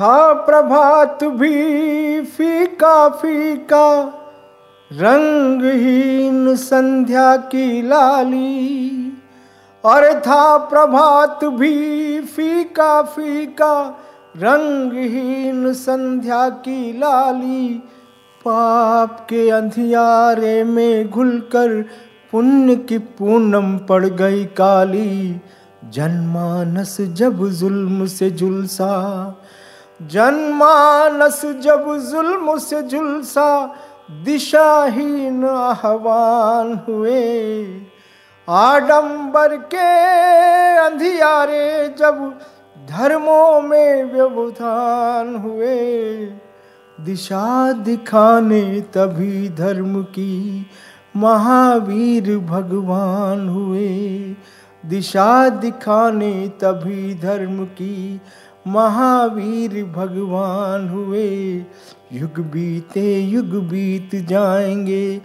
था प्रभात भी फीका फीका, रंगहीन संध्या की लाली। और था प्रभात भी फीका फीका, रंगहीन संध्या की लाली। पाप के अंधियारे में घुलकर पुण्य की पूनम पड़ गई काली। जनमानस जब जुल्म से जुलसा जनमानस जब जुल्म से जुलसा दिशाहीन आह्वान हुए। आडंबर के अंधियारे जब धर्मों में व्यवधान हुए। दिशा दिखाने तभी धर्म की महावीर भगवान हुए। दिशा दिखाने तभी धर्म की महावीर भगवान हुए। युग बीते, युग बीत जाएँगे।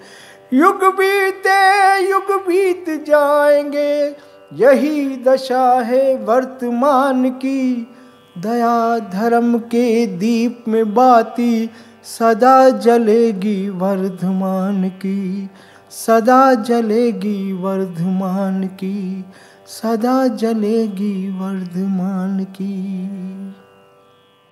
युग बीते, युग बीत जाएँगे। यही दशा है वर्तमान की। दया धर्म के दीप में बाती सदा जलेगी वर्धमान की। सदा जलेगी वर्धमान की सदा जलेगी वर्धमान की।